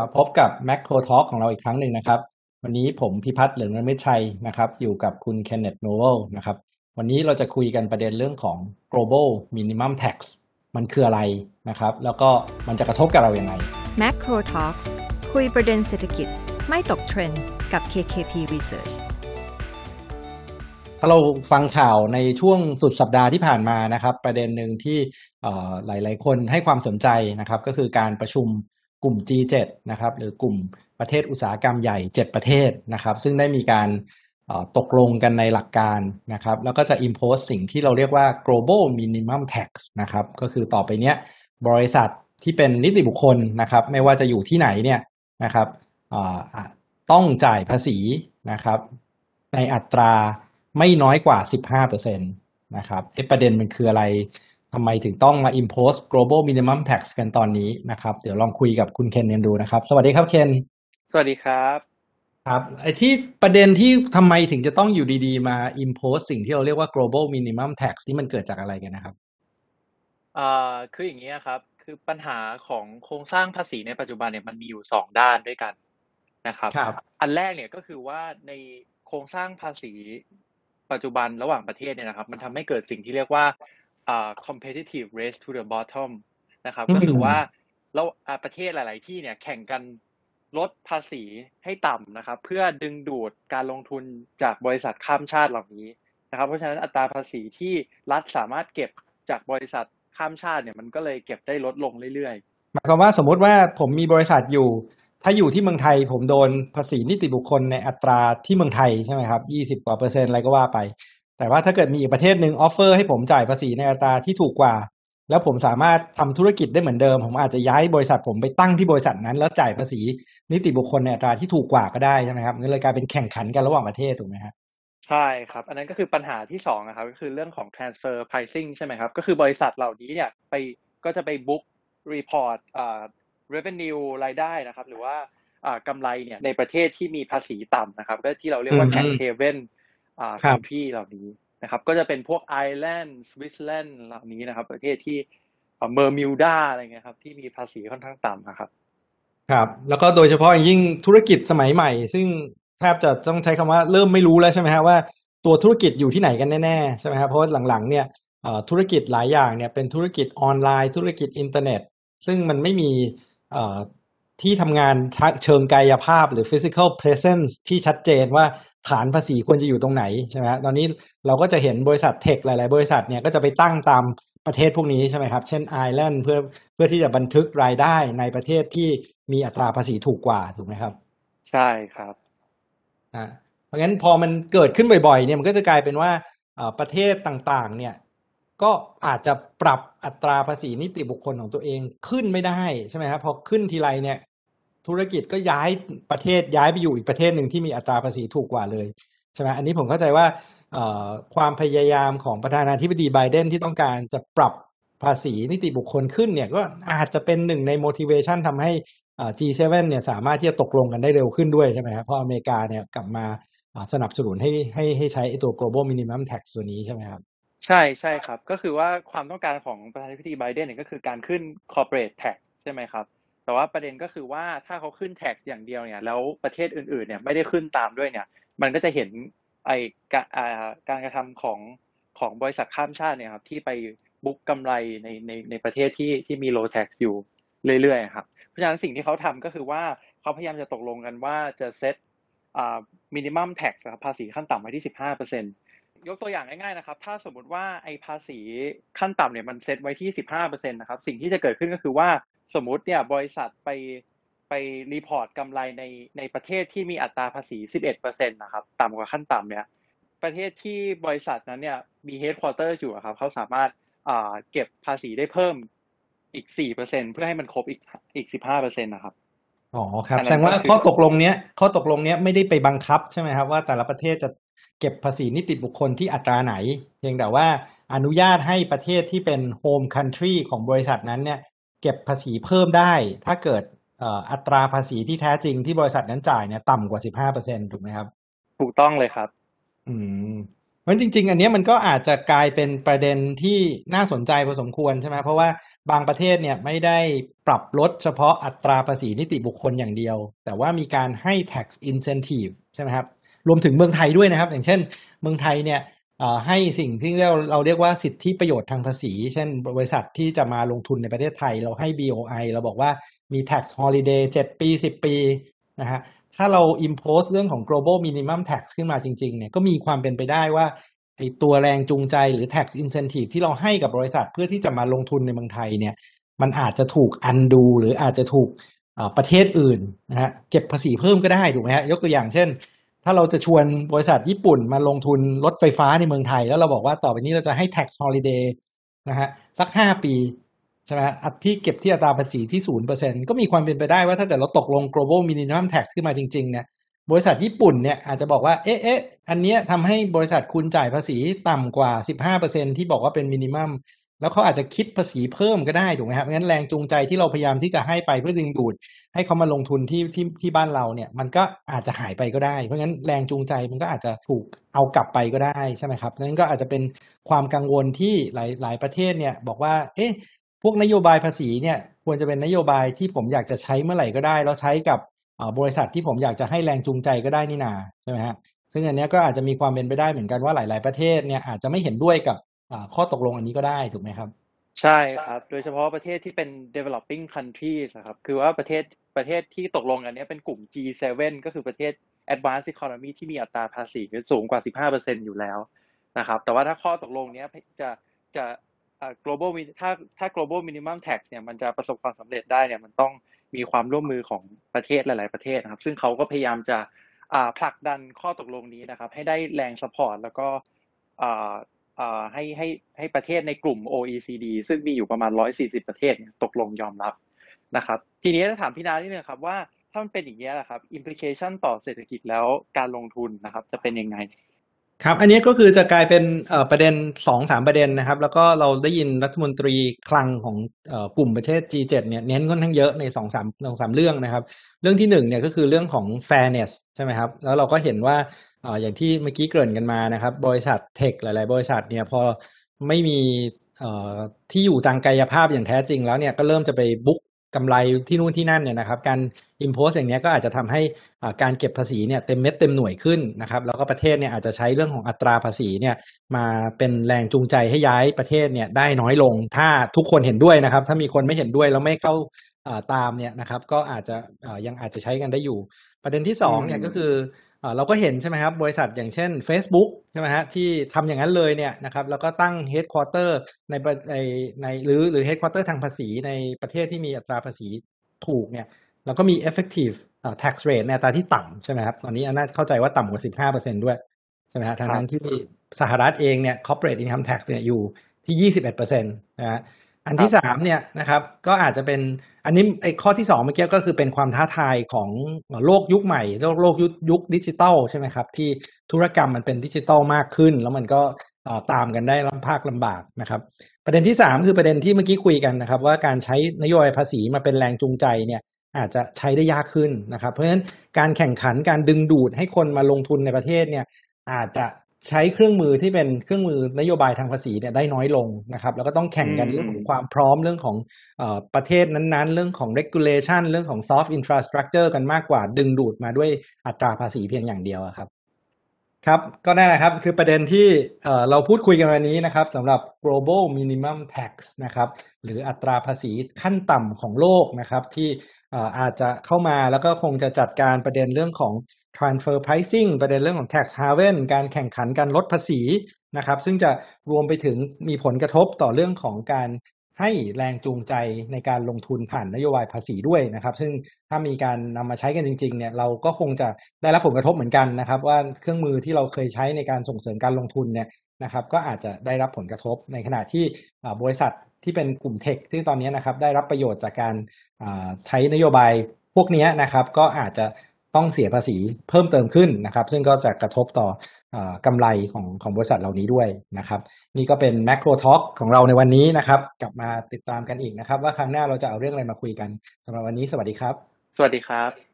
มาพบกับ Macro Talk ของเราอีกครั้งหนึ่งนะครับ วันนี้ผมพิพัฒน์เหลืองเงินไม่ชัยนะครับ อยู่กับคุณ Kenneth Noel นะครับ วันนี้เราจะคุยกันประเด็นเรื่องของ global minimum tax มันคืออะไรนะครับ แล้วก็มันจะกระทบกับเราอย่างไร Macro Talks คุยประเด็นเศรษฐกิจไม่ตกเทรนด์กับ KKP Research ถ้าเราฟังข่าวในช่วงสุดสัปดาห์ที่ผ่านมานะครับ ประเด็นหนึ่งที่หลาย ๆ คนให้ความสนใจนะครับ ก็คือการประชุม กลุ่ม G7 นะครับหรือกลุ่มประเทศอุตสาหกรรมใหญ่ 7 ประเทศนะครับซึ่งได้มีการตกลงกันในหลักการนะครับแล้วก็จะ impose สิ่งที่เราเรียกว่า global minimum tax นะครับก็คือต่อไปเนี้ยบริษัทที่เป็นนิติบุคคลนะครับไม่ว่าจะอยู่ที่ไหนเนี่ยนะครับต้องจ่ายภาษีนะครับในอัตราไม่น้อยกว่า 15%นะครับประเด็นมันคืออะไร ทำไมถึงต้องมา impose global minimum tax กันตอนนี้นะครับ เดี๋ยวลองคุยกับคุณเคนกันดูนะครับ สวัสดีครับเคน สวัสดีครับครับไอ้ที่ประเด็นที่ทำไมถึงจะต้องอยู่ดีๆ มา impose สิ่งที่เราเรียกว่า global minimum tax นี่มันเกิดจากอะไรกันนะครับอ่าคืออย่างนี้ครับ คือปัญหาของโครงสร้างภาษีในปัจจุบันเนี่ยมันมีอยู่สองด้านด้วยกันนะครับครับอันแรกเนี่ยก็คือว่าในโครงสร้างภาษีปัจจุบันระหว่างประเทศเนี่ยนะครับ มันทำให้เกิดสิ่งที่เรียกว่าอ่า competitive race to the bottom นะครับก็คือว่าแล้วประเทศหลาย ๆ ที่เนี่ยแข่งกันลดภาษีให้ต่ำนะครับ เพื่อดึงดูดการลงทุนจากบริษัทข้ามชาติเหล่านี้นะครับ เพราะฉะนั้นอัตราภาษีที่รัฐสามารถเก็บจากบริษัทข้ามชาติเนี่ยมันก็เลยเก็บได้ลดลงเรื่อยๆหมายความว่าสมมุติว่าผมมีบริษัทอยู่ ถ้าอยู่ที่เมืองไทยผมโดนภาษีนิติบุคคลในอัตราที่เมืองไทยใช่ไหมครับยี่สิบกว่าเปอร์เซ็นต์อะไรก็ว่าไป แต่ว่าถ้าเกิดมีอีกประเทศหนึ่งออฟเฟอร์ให้ผมจ่ายภาษีในอัตราที่ถูกกว่า แล้วผมสามารถทำธุรกิจได้เหมือนเดิม ผมอาจจะย้ายบริษัทผมไปตั้งที่บริษัทนั้น แล้วจ่ายภาษีนิติบุคคลในอัตราที่ถูกกว่าก็ได้ใช่ไหมครับนั่นเลยกลายเป็นแข่งขันกันระหว่างประเทศถูกไหมครับใช่ครับ อันนั้นก็คือปัญหาที่สองนะครับก็คือเรื่องของ transfer pricing ใช่ไหมครับ ก็คือบริษัทเหล่านี้เนี่ยไปก็จะไป book report อ่า revenue รายได้นะครับ หรือว่าอ่ากำไรเนี่ยในประเทศที่มีภาษีต่ำนะครับก็ที่เราเรียกว่า tax haven อ่า country เหล่านี้นะครับ ก็จะเป็นพวกไอร์แลนด์สวิตเซอร์แลนด์เหล่านี้นะครับ ประเทศที่เบอร์มิวดาอะไรเงี้ยครับ ที่มีภาษีค่อนข้างต่ำนะครับ ครับ แล้วก็โดยเฉพาะอย่างยิ่งธุรกิจสมัยใหม่ ซึ่งแทบจะต้องใช้คำว่าเริ่มไม่รู้แล้วใช่ไหมฮะว่าตัวธุรกิจอยู่ที่ไหนกันแน่ๆใช่ไหมครับเพราะหลังๆเนี่ยธุรกิจหลายอย่างเนี่ยเป็นธุรกิจออนไลน์ ธุรกิจอินเทอร์เน็ต ซึ่งมันไม่มีที่ทำงานเชิงกายภาพหรือ physical presence ที่ชัดเจนว่า ฐานภาษีควรจะอยู่ตรงไหนใช่ไหมตอนนี้เราก็จะเห็นบริษัท tech หลาย ๆ บริษัทเนี่ยก็จะไปตั้งตามประเทศพวกนี้ใช่ไหมครับ เช่นไอร์แลนด์เพื่อเพื่อที่จะบันทึกรายได้ในประเทศที่มีอัตราภาษีถูกกว่าถูกไหมครับ ใช่ครับอ่าเพราะงั้นพอมันเกิดขึ้นบ่อย ๆ เนี่ยมันก็จะกลายเป็นว่าประเทศต่าง ๆ เนี่ยก็อาจจะปรับอัตราภาษีนิติบุคคลของตัวเองขึ้นไม่ได้ใช่ไหมครับพอขึ้นทีไรเนี่ย ธุรกิจก็ย้ายประเทศย้ายไปอยู่อีกประเทศหนึ่งที่มีอัตราภาษีถูกกว่าเลยใช่ไหมอันนี้ผมเข้าใจว่าความพยายามของประธานาธิบดีไบเดนที่ต้องการจะปรับภาษีนิติบุคคลขึ้นเนี่ยก็อาจจะเป็นหนึ่งใน motivation ทำให้ G7 เนี่ยสามารถที่จะตกลงกันได้เร็วขึ้นด้วยใช่ไหมครับเพราะอเมริกาเนี่ยกลับมาสนับสนุนให้ให้ให้ใช้ตัว global minimum tax ตัวนี้ใช่ไหมครับ ใช่ใช่ครับ ก็คือว่าความต้องการของประธานาธิบดีไบเดนเนี่ยก็คือการขึ้น corporate tax ใช่ไหมครับ แต่ว่าประเด็นก็คือว่าถ้าเขาขึ้นแท็กอย่างเดียวเนี่ย แล้วประเทศอื่นๆเนี่ยไม่ได้ขึ้นตามด้วยเนี่ย มันก็จะเห็นไอการกระทำของของบริษัทข้ามชาติเนี่ยครับที่ไปบุ๊กกำไรในในในประเทศที่ที่มี low tax อยู่เรื่อยๆครับเพราะฉะนั้นสิ่งที่เขาทำก็คือว่าเขาพยายามจะตกลงกันว่าจะเซตอ่า minimum tax ภาษีขั้นต่ำไว้ที่สิบห้าเปอร์เซ็นต์ยกตัวอย่างง่ายๆนะครับ ถ้าสมมติว่าไอ้ภาษีขั้นต่ำเนี่ยมันเซตไว้ที่สิบห้าเปอร์เซ็นต์นะครับ สิ่งที่จะเกิดขึ้นก็คือว่า สมมุติเนี่ยบริษัทไปไป report กำไรในในประเทศที่มีอัตราภาษี 11%นะครับต่ำกว่าขั้นต่ำเนี่ยประเทศที่บริษัทนั้นเนี่ยมี headquarter อยู่ครับเขาสามารถอ่าเก็บภาษีได้เพิ่มอีก 4%เพื่อให้มันครบอีกอีก 15%นะครับอ๋อครับแสดงว่าข้อตกลงเนี้ยข้อตกลงเนี้ยไม่ได้ไปบังคับใช่ไหมครับว่าแต่ละประเทศจะเก็บภาษีนิติบุคคลที่อัตราไหน เพียงแต่ว่าอนุญาตให้ประเทศที่เป็น home country ของบริษัทนั้นเนี่ย เก็บภาษีเพิ่มได้ ถ้าเกิดอัตราภาษีที่แท้จริงที่บริษัทนั้นจ่ายเนี่ยต่ำกว่าสิบห้าเปอร์เซ็นต์ถูกไหมครับ ถูกต้องเลยครับ อืมเพราะจริง ๆ อันเนี้ยมันก็อาจจะกลายเป็นประเด็นที่น่าสนใจพอสมควรใช่ไหมเพราะว่าบางประเทศเนี่ยไม่ได้ปรับลดเฉพาะอัตราภาษีนิติบุคคลอย่างเดียว แต่ว่ามีการให้ tax incentive ใช่ไหมครับ รวมถึงเมืองไทยด้วยนะครับ อย่างเช่น เมืองไทยเนี่ย ให้สิ่งที่เราเราเรียกว่าสิทธิประโยชน์ทางภาษี เช่น บริษัทที่จะมาลงทุนในประเทศไทย เราให้ BOI เราบอกว่ามี tax holiday 7 ปี 10 ปีนะฮะถ้าเรา impose เรื่องของ global minimum tax ขึ้นมาจริงๆเนี่ยก็มีความเป็นไปได้ว่าไอตัวแรงจูงใจหรือ tax incentive ที่เราให้กับบริษัทเพื่อที่จะมาลงทุนในเมืองไทยเนี่ยมันอาจจะถูก undo หรืออาจจะถูกประเทศอื่นนะฮะเก็บภาษีเพิ่มก็ได้ถูกไหมฮะยกตัวอย่างเช่น ถ้าเราจะชวนบริษัทญี่ปุ่นมาลงทุนรถไฟฟ้าในเมืองไทย แล้วเราบอกว่าต่อไปนี้เราจะให้ tax holiday นะฮะสักห้าปีใช่ไหมอัตที่เก็บที่อัตราภาษีที่ศูนย์เปอร์เซ็นก็มีความเป็นไปได้ว่าถ้าเกิดเราตกลง global minimum tax ขึ้นมาจริง ๆ เนี่ย บริษัทญี่ปุ่นเนี่ยอาจจะบอกว่า เอ๊ะเอ๊ะอันเนี้ยทำให้บริษัทคุณจ่ายภาษีต่ำกว่า15%ที่บอกว่าเป็นมินิมัม แล้วเขาอาจจะคิดภาษีเพิ่มก็ได้ถูกไหมครับงั้นแรงจูงใจที่เราพยายามที่จะให้ไปเพื่อดึงดูด ให้เขามาลงทุนที่ที่ที่บ้านเราเนี่ย มันก็อาจจะหายไปก็ได้ เพราะงั้นแรงจูงใจมันก็อาจจะถูกเอากลับไปก็ได้ใช่ไหมครับนั้นก็อาจจะเป็นความกังวลที่หลายหลายประเทศเนี่ยบอกว่า เอ๊ะพวกนโยบายภาษีเนี่ยควรจะเป็นนโยบายที่ผมอยากจะใช้เมื่อไหร่ก็ได้ แล้วใช้กับบริษัทที่ผมอยากจะให้แรงจูงใจก็ได้นี่นาใช่ไหมฮะซึ่งอันนี้ก็อาจจะมีความเป็นไปได้เหมือนกันว่าหลาย ๆ ประเทศเนี่ยอาจจะไม่เห็นด้วยกับ ข้อตกลงอันนี้ก็ได้ถูกไหมครับ ใช่ครับ โดยเฉพาะประเทศที่เป็น developing countries นะครับ คือว่าประเทศประเทศที่ตกลงอันนี้เป็นกลุ่ม G7 ก็คือประเทศ advanced economy ที่มีอัตราภาษีสูงกว่า 15%อยู่แล้วนะครับ แต่ว่าถ้าข้อตกลงนี้จะจะ global ถ้าถ้า global minimum tax เนี่ยมันจะประสบความสำเร็จได้เนี่ยมันต้องมีความร่วมมือของประเทศหลาย ๆ ประเทศนะครับ ซึ่งเขาก็พยายามจะผลักดันข้อตกลงนี้นะครับ ให้ได้แรงสปอร์ตแล้วก็ ให้ให้ให้ประเทศในกลุ่ม OECD ซึ่งมีอยู่ประมาณ 140 ประเทศตกลงยอมรับนะครับ ทีนี้จะถามพี่นาที่นึงครับว่าถ้ามันเป็นอย่างนี้แหละครับ implication ต่อเศรษฐกิจแล้วการลงทุนนะครับ จะเป็นยังไงครับอันนี้ก็คือจะกลายเป็นประเด็นสองสามประเด็นนะครับ แล้วก็เราได้ยินรัฐมนตรีคลังของกลุ่มประเทศ G7 เนี่ยเน้นค่อนข้างเยอะในสองสามสองสามเรื่องนะครับ เรื่องที่หนึ่งเนี่ยก็คือเรื่องของ fairness ใช่ไหมครับ แล้วเราก็เห็นว่า อย่างที่เมื่อกี้เกริ่นกันมานะครับ บริษัทเทคหลาย ๆ บริษัทเนี่ยพอไม่มีที่อยู่ทางกายภาพอย่างแท้จริงแล้วเนี่ยก็เริ่มจะไปบุ๊กกำไรที่นู่นที่นั่นเนี่ยนะครับ การ impose อย่างนี้ก็อาจจะทำให้การเก็บภาษีเนี่ยเต็มเม็ดเต็มหน่วยขึ้นนะครับ แล้วก็ประเทศเนี่ยอาจจะใช้เรื่องของอัตราภาษีเนี่ยมาเป็นแรงจูงใจให้ย้ายประเทศเนี่ยได้น้อยลง ถ้าทุกคนเห็นด้วยนะครับ ถ้ามีคนไม่เห็นด้วยแล้วไม่เข้าตามเนี่ยนะครับ ก็อาจจะยังอาจจะใช้กันได้อยู่ ประเด็นที่2เนี่ยก็คือ เราก็เห็นใช่ไหมครับบริษัทอย่างเช่น Facebook ใช่ไหมฮะที่ทำอย่างนั้นเลยเนี่ยนะครับแล้วก็ตั้ง headquarter ในในในหรือหรือ headquarter ทางภาษีในประเทศที่มีอัตราภาษีถูกเนี่ยแล้วก็มี effective tax rate ในอัตราที่ต่ำใช่ไหมครับตอนนี้น่าเข้าใจว่าต่ำกว่า 15%ด้วยใช่ไหมฮะทางนั้นที่สหรัฐเองเนี่ย corporate income tax เนี่ยอยู่ที่ 21%นะฮะ อันที่สามเนี่ยนะครับก็อาจจะเป็นอันนี้ไอ้ข้อที่สองเมื่อกี้ก็คือเป็นความท้าทายของโลกยุคใหม่ โลกโลกยุคยุคดิจิตอลใช่ไหมครับที่ธุรกรรมมันเป็นดิจิตอลมากขึ้น แล้วมันก็ตามกันได้ลำภาคลำบากนะครับ ประเด็นที่สามคือประเด็นที่เมื่อกี้คุยกันนะครับ ว่าการใช้นโยบายภาษีมาเป็นแรงจูงใจเนี่ยอาจจะใช้ได้ยากขึ้นนะครับ เพราะฉะนั้นการแข่งขันการดึงดูดให้คนมาลงทุนในประเทศเนี่ยอาจจะ ใช้เครื่องมือที่เป็นเครื่องมือนโยบายทางภาษีเนี่ยได้น้อยลงนะครับ แล้วก็ต้องแข่งกันเรื่องของความพร้อมเรื่องของอประเทศนั้นๆ เรื่องของ regulation เรื่องของ soft infrastructure กันมากกว่าดึงดูดมาด้วยอัตราภาษีเพียงอย่างเดียวครับ ครับก็นั่นแหละครับคือประเด็นที่เราพูดคุยกันวันนี้นะครับสำหรับ global minimum tax นะครับ หรืออัตราภาษีขั้นต่ำของโลกนะครับที่อาจจะเข้ามาแล้วก็คงจะจัดการประเด็นเรื่องของ transfer pricing ประเด็นเรื่องของ tax haven การแข่งขันการลดภาษีนะครับ ซึ่งจะรวมไปถึงมีผลกระทบต่อเรื่องของการให้แรงจูงใจในการลงทุนผ่านนโยบายภาษีด้วยนะครับ ซึ่งถ้ามีการนำมาใช้กันจริงๆเนี่ยเราก็คงจะได้รับผลกระทบเหมือนกันนะครับ ว่าเครื่องมือที่เราเคยใช้ในการส่งเสริมการลงทุนเนี่ยนะครับก็อาจจะได้รับผลกระทบในขณะที่บริษัทที่เป็นกลุ่มเทคที่ตอนนี้นะครับได้รับประโยชน์จากการใช้นโยบายพวกนี้นะครับ ก็อาจจะ ต้องเสียภาษีเพิ่มเติมขึ้นนะครับ ซึ่งก็จะกระทบต่อกำไรของของบริษัทเหล่านี้ด้วยนะครับ นี่ก็เป็นแมกโรท็อกของเราในวันนี้นะครับ กลับมาติดตามกันอีกนะครับ ว่าครั้งหน้าเราจะเอาเรื่องอะไรมาคุยกันสำหรับวันนี้สวัสดีครับ สวัสดีครับ